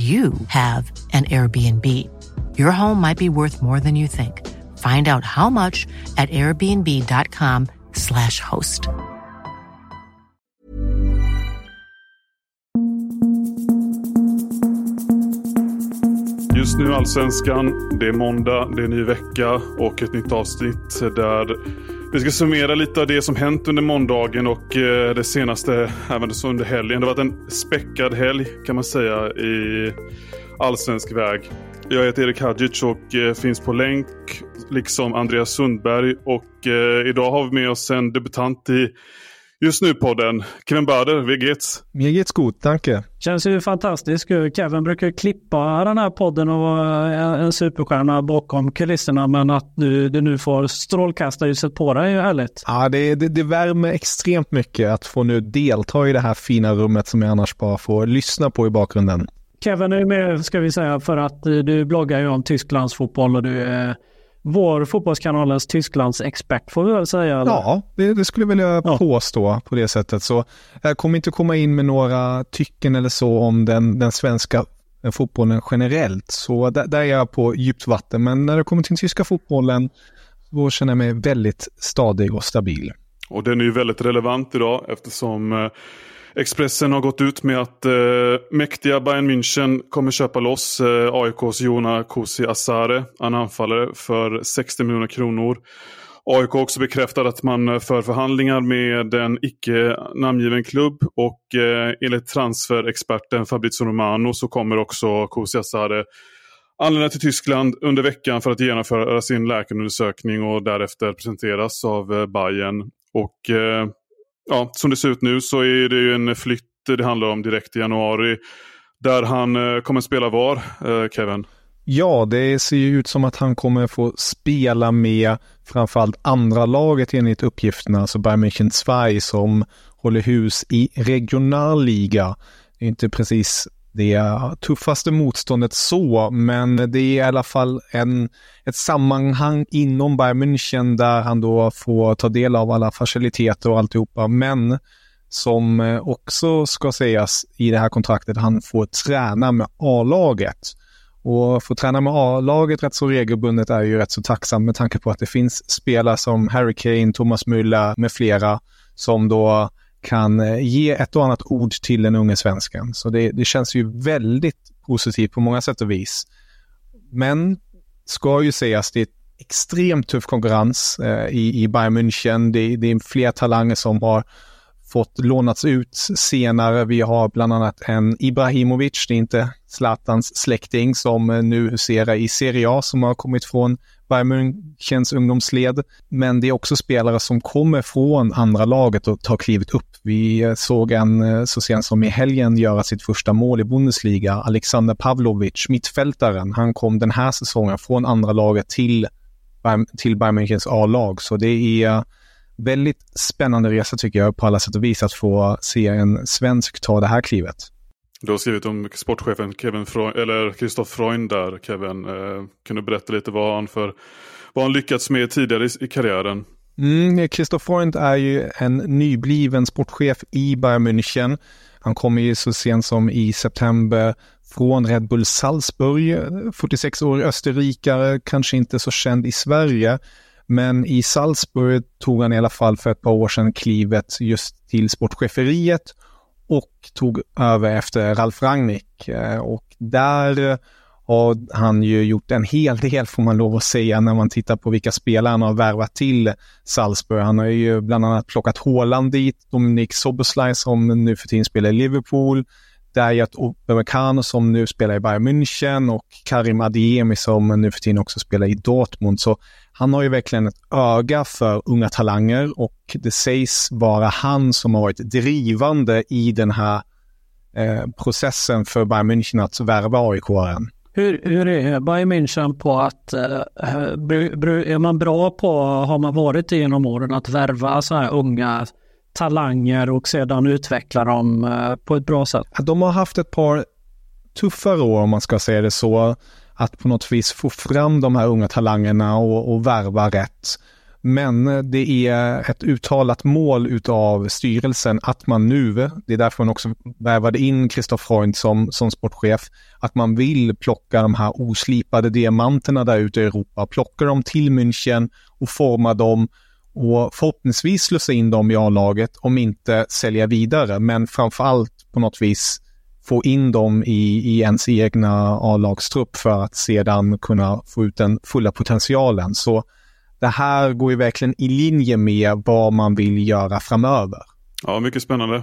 you have an Airbnb. Your home might be worth more than you think. Find out how much at airbnb.com slash host. Just nu Allsvenskan, det är måndag, det är ny vecka och ett nytt avsnitt där vi ska summera lite av det som hänt under måndagen och eh, det senaste även under helgen. Det har varit en späckad helg kan man säga i allsvensk väg. Jag heter Erik Hadjic och eh, finns på länk liksom Andreas Sundberg och eh, idag har vi med oss en debutant i Just nu podden, Kevin Bader, wie geht's? Mir geht's gut, danke. Känns ju fantastiskt. Kevin brukar klippa den här podden och vara en superstjärna bakom kulisserna. Men att du, du nu får strålkastarljuset på dig är ju härligt. Ja, det, det, det värmer extremt mycket att få nu delta i det här fina rummet som jag annars bara får lyssna på i bakgrunden. Kevin är med, ska vi säga, för att du bloggar ju om Tysklands fotboll och du är vår fotbollskanalens Tysklands expert får vi väl säga? Eller? Ja, det, det skulle jag vilja ja. påstå på det sättet. Så jag kommer inte komma in med några tycken eller så om den, den svenska fotbollen generellt. Så där, där är jag på djupt vatten. Men när det kommer till den tyska fotbollen då känner jag mig väldigt stadig och stabil. Och den är ju väldigt relevant idag eftersom eh, Expressen har gått ut med att eh, mäktiga Bayern München kommer köpa loss eh, AIKs Jona Kusi Asare, en anfallare, för 60 miljoner kronor. AIK har också bekräftat att man eh, för förhandlingar med en icke namngiven klubb och eh, enligt transferexperten Fabrizio Romano så kommer också Kusi Asare anlända till Tyskland under veckan för att genomföra sin läkarundersökning och därefter presenteras av eh, Bayern. Och eh, ja, som det ser ut nu så är det ju en flytt det handlar om direkt i januari. Där han eh, kommer spela var, eh, Kevin? Ja, det ser ju ut som att han kommer få spela med framförallt andra laget enligt uppgifterna, alltså Bayern München 2 som håller hus i regionalliga. Det är inte precis det tuffaste motståndet så, men det är i alla fall en, ett sammanhang inom Bayern München där han då får ta del av alla faciliteter och alltihopa, men som eh, också ska sägas i det här kontraktet, han får träna med A-laget. Och få träna med A-laget rätt så regelbundet är ju rätt så tacksamt med tanke på att det finns spelare som Harry Kane, Thomas Müller med flera som då kan eh, ge ett och annat ord till den unge svensken. Så det, det känns ju väldigt positivt på många sätt och vis. Men ska ju sägas, det är extremt tuff konkurrens eh, i, i Bayern München. Det, det, är fler talanger som har fått lånats ut senare. Vi har bland annat en Ibrahimovic, det är inte Zlatans släkting, som eh, nu huserar i Serie A som har kommit från Bayern Münchens ungdomsled. Men det är också spelare som kommer från andra laget och tar klivet upp. Vi såg en eh, så sent som i helgen göra sitt första mål i Bundesliga, Alexander Pavlovic, mittfältaren. Han kom den här säsongen från andra laget till, till Bayern Münchens A-lag. Så det är eh, väldigt spännande resa tycker jag på alla sätt och vis att få se en svensk ta det här klivet. Du har skrivit om sportchefen Kevin Freund, eller Christoph Freund där Kevin. Eh, kan du berätta lite vad han, för, vad han lyckats med tidigare i, i karriären? Mm, eh, Christoph Freund är ju en nybliven sportchef i Bayern München. Han kommer ju så sent som i september från Red Bull Salzburg, 46 år österrikare, kanske inte så känd i Sverige. Men i Salzburg tog han i alla fall för ett par år sedan klivet just till sportcheferiet och tog över efter Ralf Rangnick. Eh, och där eh, har han ju gjort en hel del får man lov att säga när man tittar på vilka spelare han har värvat till Salzburg. Han har ju bland annat plockat Haaland dit, Dominik Soboslaj som nu för tiden spelar i Liverpool, det är ju att Upamecano som nu spelar i Bayern München och Karim Adiemi som nu för tiden också spelar i Dortmund. Så han har ju verkligen ett öga för unga talanger och det sägs vara han som har varit drivande i den här eh, processen för Bayern München att värva AIK-aren. Hur, hur är Bayern München på att, äh, är man bra på, har man varit det genom åren, att värva så här unga talanger och sedan utveckla dem eh, på ett bra sätt? De har haft ett par tuffare år om man ska säga det så, att på något vis få fram de här unga talangerna och, och värva rätt. Men eh, det är ett uttalat mål utav styrelsen att man nu, det är därför man också värvade in Christoph Freund som, som sportchef, att man vill plocka de här oslipade diamanterna där ute i Europa, plocka dem till München och forma dem och förhoppningsvis slussa in dem i A-laget, om inte sälja vidare, men framförallt på något vis få in dem i, i ens egna A-lagstrupp för att sedan kunna få ut den fulla potentialen. Så det här går ju verkligen i linje med vad man vill göra framöver. Ja, mycket spännande.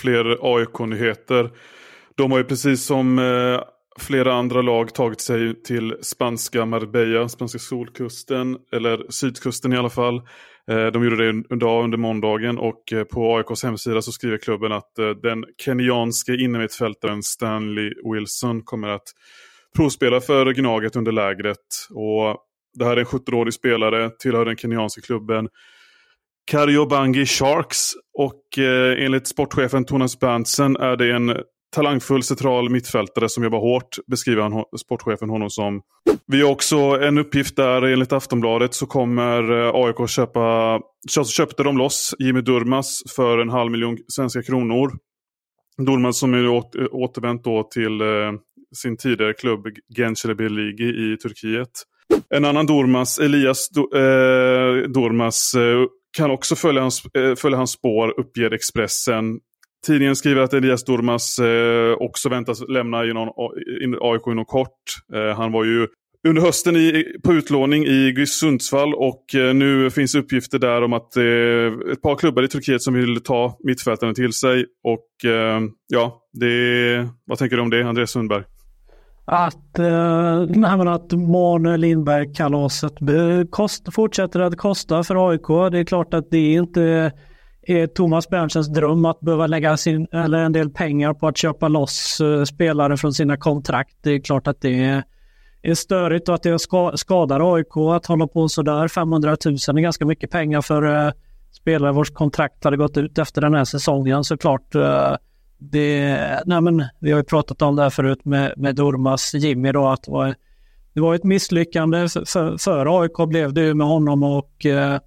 Fler AIK-nyheter. De har ju precis som eh, flera andra lag tagit sig till spanska Marbella, spanska solkusten, eller sydkusten i alla fall. Eh, de gjorde det en dag under måndagen och eh, på AIKs hemsida så skriver klubben att eh, den kenyanske innermittfältaren Stanley Wilson kommer att provspela för Gnaget under lägret. Och det här är en 17-årig spelare, tillhör den kenyanska klubben Kariobangi Sharks och eh, enligt sportchefen Thomas Berntsen är det en talangfull central mittfältare som jobbar hårt, beskriver han, sportchefen honom som. Vi har också en uppgift där, enligt Aftonbladet så kommer eh, AIK köpa, köpte de loss Jimmy Durmas för en halv miljon svenska kronor. Durmas som är återvänt då till eh, sin tidigare klubb Gençlerbirliği i Turkiet. En annan Durmas, Elias eh, Durmas, eh, kan också följa hans, eh, följa hans spår, uppger Expressen. Tidningen skriver att Elias Durmas eh, också väntas lämna eh, inom, AIK inom kort. Han var ju under hösten i, på utlåning i GIS Sundsvall och nu finns uppgifter där om att eh, ett par klubbar i Turkiet som vill ta mittfältaren till sig. Och ja, det, vad tänker du om det, Andreas Sundberg? Att, eh, att Måne Lindberg-kalaset eh, kost, fortsätter att kosta för AIK. Det är klart att det inte är Thomas Berntsens dröm att behöva lägga sin, eller en del pengar på att köpa loss eh, spelare från sina kontrakt. Det är klart att det är, är störigt och att det skadar AIK att hålla på sådär. 500 000 är ganska mycket pengar för spelare vars kontrakt hade gått ut efter den här säsongen såklart. Uh, det, nej men, vi har ju pratat om det här förut med, med Durmas Jimmy då att det var, det var ett misslyckande för, för, AIK blev det ju med honom och eh,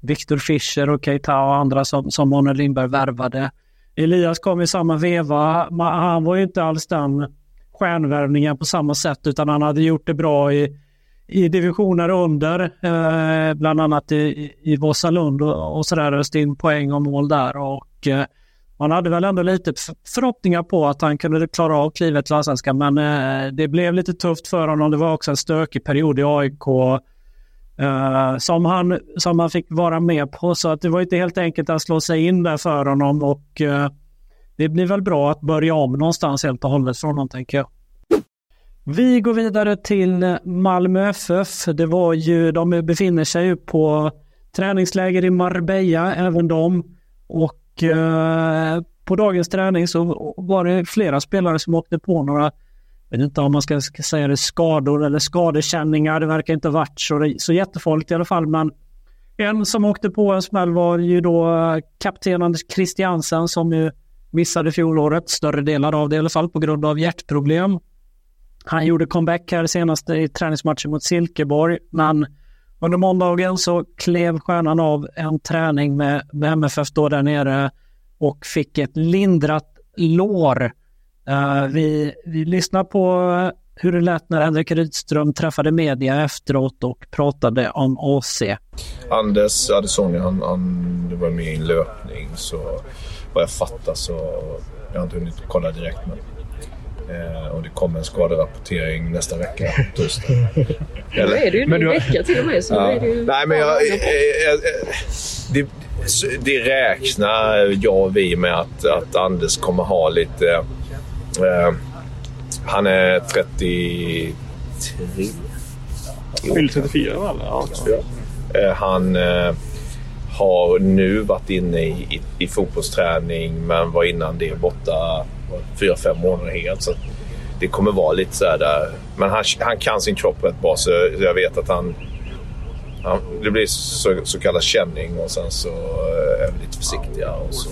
Viktor Fischer och Keita och andra som, som Arne Lindberg värvade. Elias kom i samma veva. Han var ju inte alls den stjärnvärvningen på samma sätt utan han hade gjort det bra i, i divisioner under, eh, bland annat i, i Vasalund och, och sådär, öst in poäng och mål där. Och, eh, man hade väl ändå lite förhoppningar på att han kunde klara av klivet till allsvenskan, men eh, det blev lite tufft för honom. Det var också en stökig period i AIK eh, som, han, som han fick vara med på, så att det var inte helt enkelt att slå sig in där för honom och eh, det blir väl bra att börja om någonstans helt och hållet för honom, tänker jag. Vi går vidare till eh, Malmö FF. Det var ju, de befinner sig ju på träningsläger i Marbella, även de. Och eh, på dagens träning så var det flera spelare som åkte på några, jag vet inte om man ska, säga det, skador eller skadekänningar. Det verkar inte ha varit så, så jättefarligt i alla fall. Men en som åkte på en smäll var ju då eh, kapten Anders Christiansen som ju missade fjolåret, större delar av det i alla fall, på grund av hjärtproblem. Han gjorde comeback här senast i träningsmatchen mot Silkeborg, men under måndagen så klev stjärnan av en träning med, med MFF då där nere och fick ett lindrat lår. Uh, vi, vi lyssnar på eh, hur det lät när Henrik Rydström träffade media efteråt och pratade om AC. Anders Adesanya, han, han, det var med i en löpning så vad jag fattar så jag har inte hunnit kolla direkt men och det kommer en skaderapportering nästa vecka, torsdag. Eller? Då är det ju en vecka till och med. Så ja. är det ju Nej, men jag, eh, eh, det, det räknar jag och vi med att, att Anders kommer ha lite... Eh, han är 33. Fyller 34 va? Ja. Eh, han eh, har nu varit inne i, i, i fotbollsträning men var innan det borta fyra, fem månader helt. Så det kommer vara lite så där. Men han, han kan sin kropp rätt bra så jag vet att han... han det blir så, så kallad känning och sen så är vi lite försiktiga och så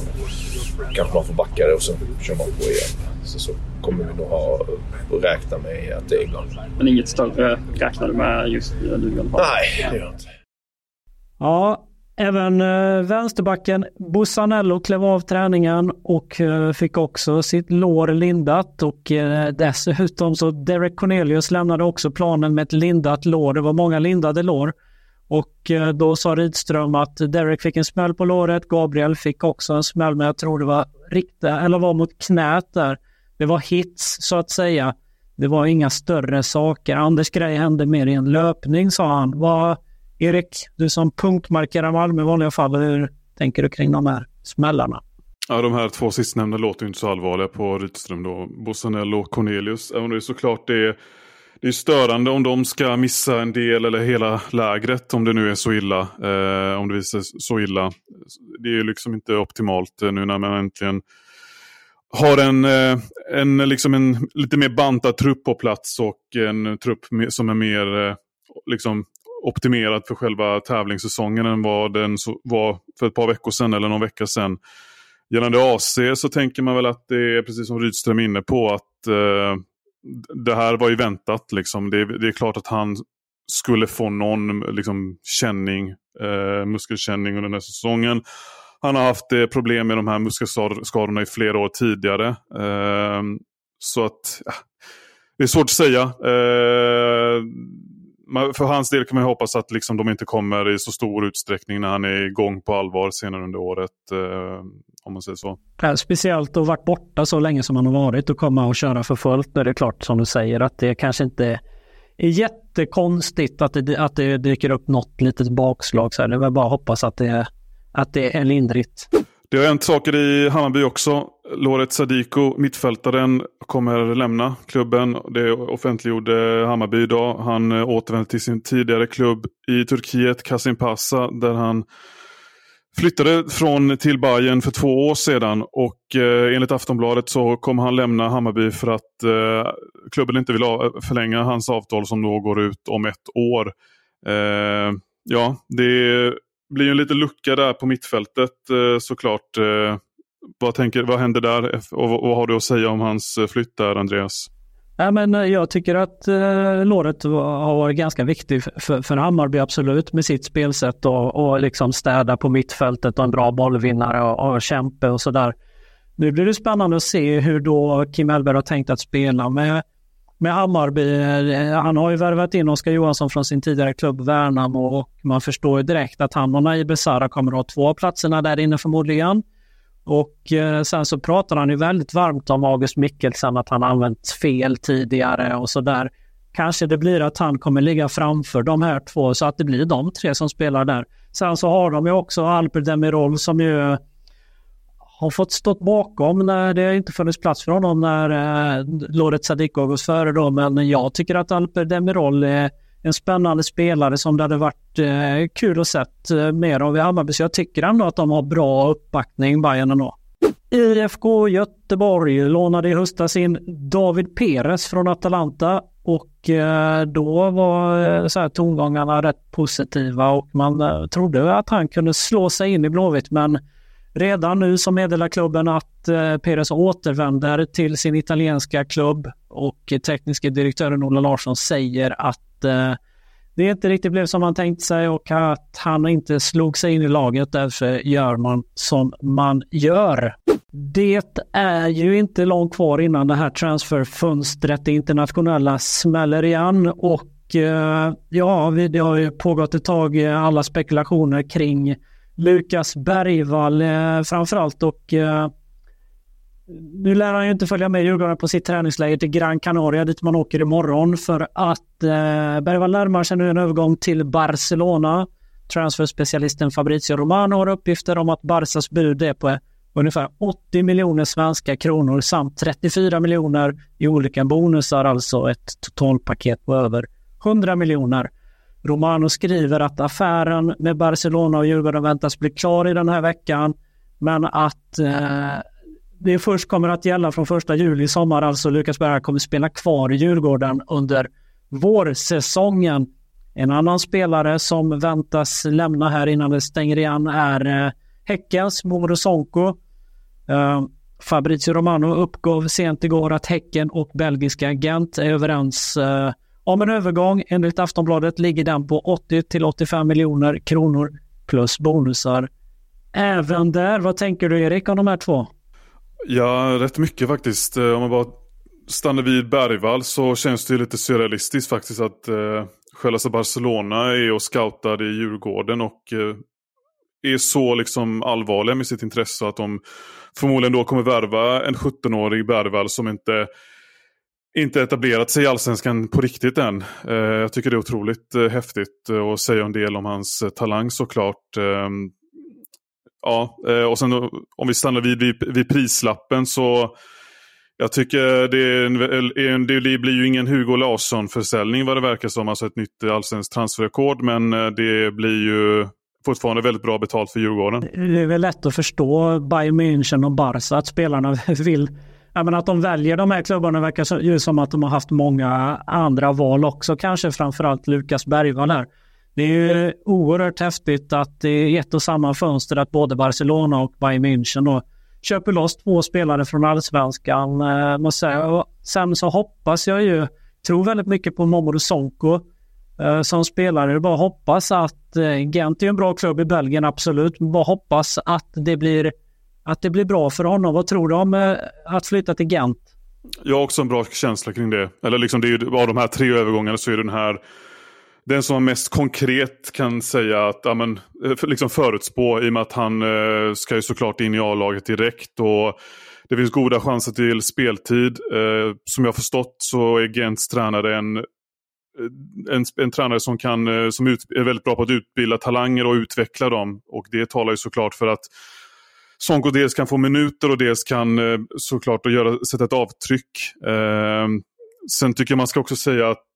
kanske man får backa det och så kör man på igen. Så, så kommer vi nog ha och räkna med att det är igång. Men inget större räknar du med just nu? Nej, det gör jag inte. Ja, Även eh, vänsterbacken Bussanello klev av träningen och eh, fick också sitt lår lindat och eh, dessutom så Derek Cornelius lämnade också planen med ett lindat lår. Det var många lindade lår. Och eh, då sa Rydström att Derek fick en smäll på låret. Gabriel fick också en smäll, men jag tror det var rikta, eller var mot knät där. Det var hits så att säga. Det var inga större saker. Anders grej hände mer i en löpning sa han. Var, Erik, du som punktmarkerar Malmö i vanliga fall, hur tänker du kring de här smällarna? Ja, de här två sistnämnda låter inte så allvarliga på Rydström då. Bosanello och Cornelius. Även om det är såklart det är, det är störande om de ska missa en del eller hela lägret om det nu är så illa. Eh, om det visar sig så illa. Det är ju liksom inte optimalt eh, nu när man äntligen har en, eh, en, liksom en lite mer bantad trupp på plats och en trupp som är mer eh, liksom optimerat för själva tävlingssäsongen än vad den var för ett par veckor sedan eller någon vecka sedan. Gällande AC så tänker man väl att det är precis som Rydström är inne på att eh, det här var ju väntat. Liksom. Det, det, är klart att han skulle få någon liksom, känning, eh, muskelkänning under den här säsongen. Han har haft eh, problem med de här muskelskadorna i flera år tidigare. Eh, så att ja, det är svårt att säga. Eh, för hans del kan man hoppas att liksom de inte kommer i så stor utsträckning när han är igång på allvar senare under året. Eh, om man säger så. Speciellt att varit borta så länge som han har varit och komma och köra för fullt. Det är det klart som du säger att det kanske inte är jättekonstigt att det, att det dyker upp något litet bakslag. Så här. Det är väl bara att hoppas att det, att det är lindrigt. Det har hänt saker i Hammarby också. Loret Sadiko, mittfältaren, kommer lämna klubben. Det offentliggjorde Hammarby idag. Han återvände återvänder till sin tidigare klubb i Turkiet, Kasimpasa, där han flyttade från till Bayern för två år sedan och eh, enligt Aftonbladet så kommer han lämna Hammarby för att eh, klubben inte vill eh, förlänga hans avtal som då går ut om ett år. Eh, ja, det blir en liten lucka där på mittfältet eh, såklart. Eh, vad, tänker, vad händer där och vad har du att säga om hans eh, flytt där, Andreas? Ja, men jag tycker att eh, låret har varit ganska viktigt för, för Hammarby absolut med sitt spelsätt och, och liksom städa på mittfältet och en bra bollvinnare och, och kämpe och sådär. Nu blir det spännande att se hur då Kim Elber har tänkt att spela med med Hammarby. Eh, han har ju värvat in Oskar Johansson från sin tidigare klubb Värnamo och man förstår ju direkt att han och Naib Besara kommer att ha två av platserna där inne förmodligen. Och eh, sen så pratar han ju väldigt varmt om August Mikkelsen, att han använt fel tidigare och sådär. Kanske det blir att han kommer ligga framför de här två så att det blir de tre som spelar där. Sen så har de ju också Alper Demirol som ju har fått stått bakom när det inte funnits plats för honom när eh, Loret Sadikov gått före då. Men jag tycker att Alper Demirol är en spännande spelare som det hade varit eh, kul att sett eh, mer av i Hammarby. Så jag tycker ändå att de har bra uppbackning, Bayern ändå. IFK Göteborg lånade i höstas in David Perez från Atalanta och eh, då var eh, så här, tongångarna rätt positiva och man eh, trodde att han kunde slå sig in i Blåvitt men redan nu så meddelar klubben att eh, Perez återvänder till sin italienska klubb och tekniske direktören Ola Larsson säger att eh, det inte riktigt blev som han tänkt sig och att han inte slog sig in i laget. Därför gör man som man gör. Det är ju inte långt kvar innan det här transferfönstret, det internationella, smäller igen och eh, ja, det har ju pågått ett tag eh, alla spekulationer kring Lukas Bergvall eh, framförallt och eh, nu lär han ju inte följa med Djurgården på sitt träningsläger till Gran Canaria dit man åker imorgon för att eh, Bergvall närmar sig nu en övergång till Barcelona. Transferspecialisten Fabrizio Romano har uppgifter om att Barsas bud är på ungefär 80 miljoner svenska kronor samt 34 miljoner i olika bonusar, alltså ett totalpaket på över 100 miljoner. Romano skriver att affären med Barcelona och Djurgården väntas bli klar i den här veckan, men att eh, det först kommer att gälla från första juli i sommar, alltså Lukas Berg kommer spela kvar i Djurgården under vårsäsongen. En annan spelare som väntas lämna här innan det stänger igen är eh, Häckens Momodou Sonko. Eh, Fabrizio Romano uppgav sent igår att Häcken och belgiska agent är överens eh, om en övergång. Enligt Aftonbladet ligger den på 80 till 85 miljoner kronor plus bonusar. Även där, vad tänker du Erik om de här två? Ja, rätt mycket faktiskt. Eh, om man bara stannar vid Bergvall så känns det ju lite surrealistiskt faktiskt att eh, självaste Barcelona är och scoutar i Djurgården och eh, är så liksom allvarliga med sitt intresse att de förmodligen då kommer värva en 17-årig Bergvall som inte inte etablerat sig i allsvenskan på riktigt än. Eh, jag tycker det är otroligt eh, häftigt eh, att och säger en del om hans talang såklart. Ehm, ja, och sen om vi stannar vid, vid, vid prislappen så jag tycker det, är en, det blir ju ingen Hugo Larsson-försäljning vad det verkar som, alltså ett nytt allsvenskt transferrekord. Men det blir ju fortfarande väldigt bra betalt för Djurgården. Det är väl lätt att förstå Bayern München och Barca att spelarna vill Ja, att de väljer de här klubbarna verkar ju som att de har haft många andra val också. Kanske framförallt Lukas Bergvall här. Det är ju oerhört häftigt att det är ett och samma fönster att både Barcelona och Bayern München då köper loss två spelare från allsvenskan. Eh, sen så hoppas jag ju, tror väldigt mycket på Momodou Sonko Eh, som spelare. Bara hoppas att eh, Gent är en bra klubb i Belgien, absolut. Men bara hoppas att det blir, att det blir bra för honom. Vad tror du om eh, att flytta till Gent? Jag har också en bra känsla kring det. Eller liksom det är ju, av de här tre övergångarna så är den här den som mest konkret kan säga att, ja, men, eh, liksom förutspå i och med att han eh, ska ju såklart in i A-laget direkt. och Det finns goda chanser till speltid. Eh, som jag förstått så är Gents tränare en eh, en, en tränare som, kan, som ut, är väldigt bra på att utbilda talanger och utveckla dem. Och det talar ju såklart för att Sonko dels kan få minuter och dels kan eh, såklart att göra, sätta ett avtryck. Eh, sen tycker jag man ska också säga att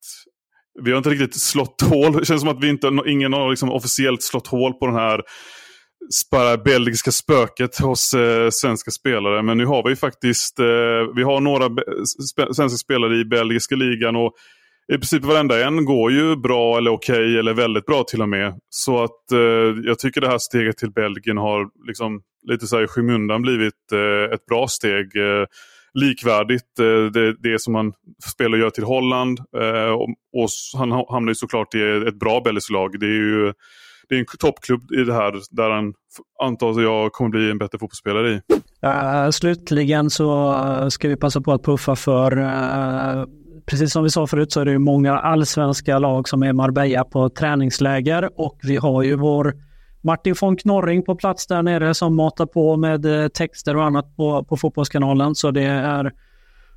vi har inte riktigt slått hål. Det känns som att vi inte, ingen har liksom officiellt slått hål på den här belgiska spöket hos eh, svenska spelare. Men nu har vi faktiskt, eh, vi har några svenska spelare i belgiska ligan och i princip varenda en går ju bra eller okej okay, eller väldigt bra till och med. Så att eh, jag tycker det här steget till Belgien har liksom lite så här i skymundan blivit eh, ett bra steg. Eh, likvärdigt eh, det, det som han spelar och gör till Holland. Eh, och, och han hamnar ju såklart i ett bra belgiskt lag. Det är ju det är en toppklubb i det här där han antar jag kommer bli en bättre fotbollsspelare i. Uh, slutligen så ska vi passa på att puffa för uh, precis som vi sa förut så är det många allsvenska lag som är Marbella på träningsläger och vi har ju vår Martin von Knorring på plats där nere som matar på med eh, texter och annat på, på Fotbollskanalen. Så det är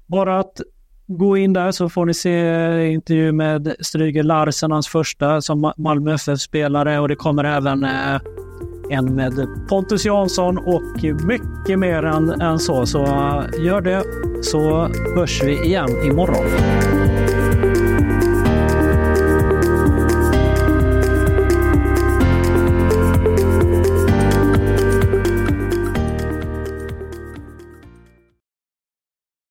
bara att gå in där så får ni se eh, intervju med Stryger Larsen, hans första som Malmö FF-spelare och det kommer även eh, en med Pontus Jansson och mycket mer än, än så. Så äh, gör det så hörs vi igen imorgon.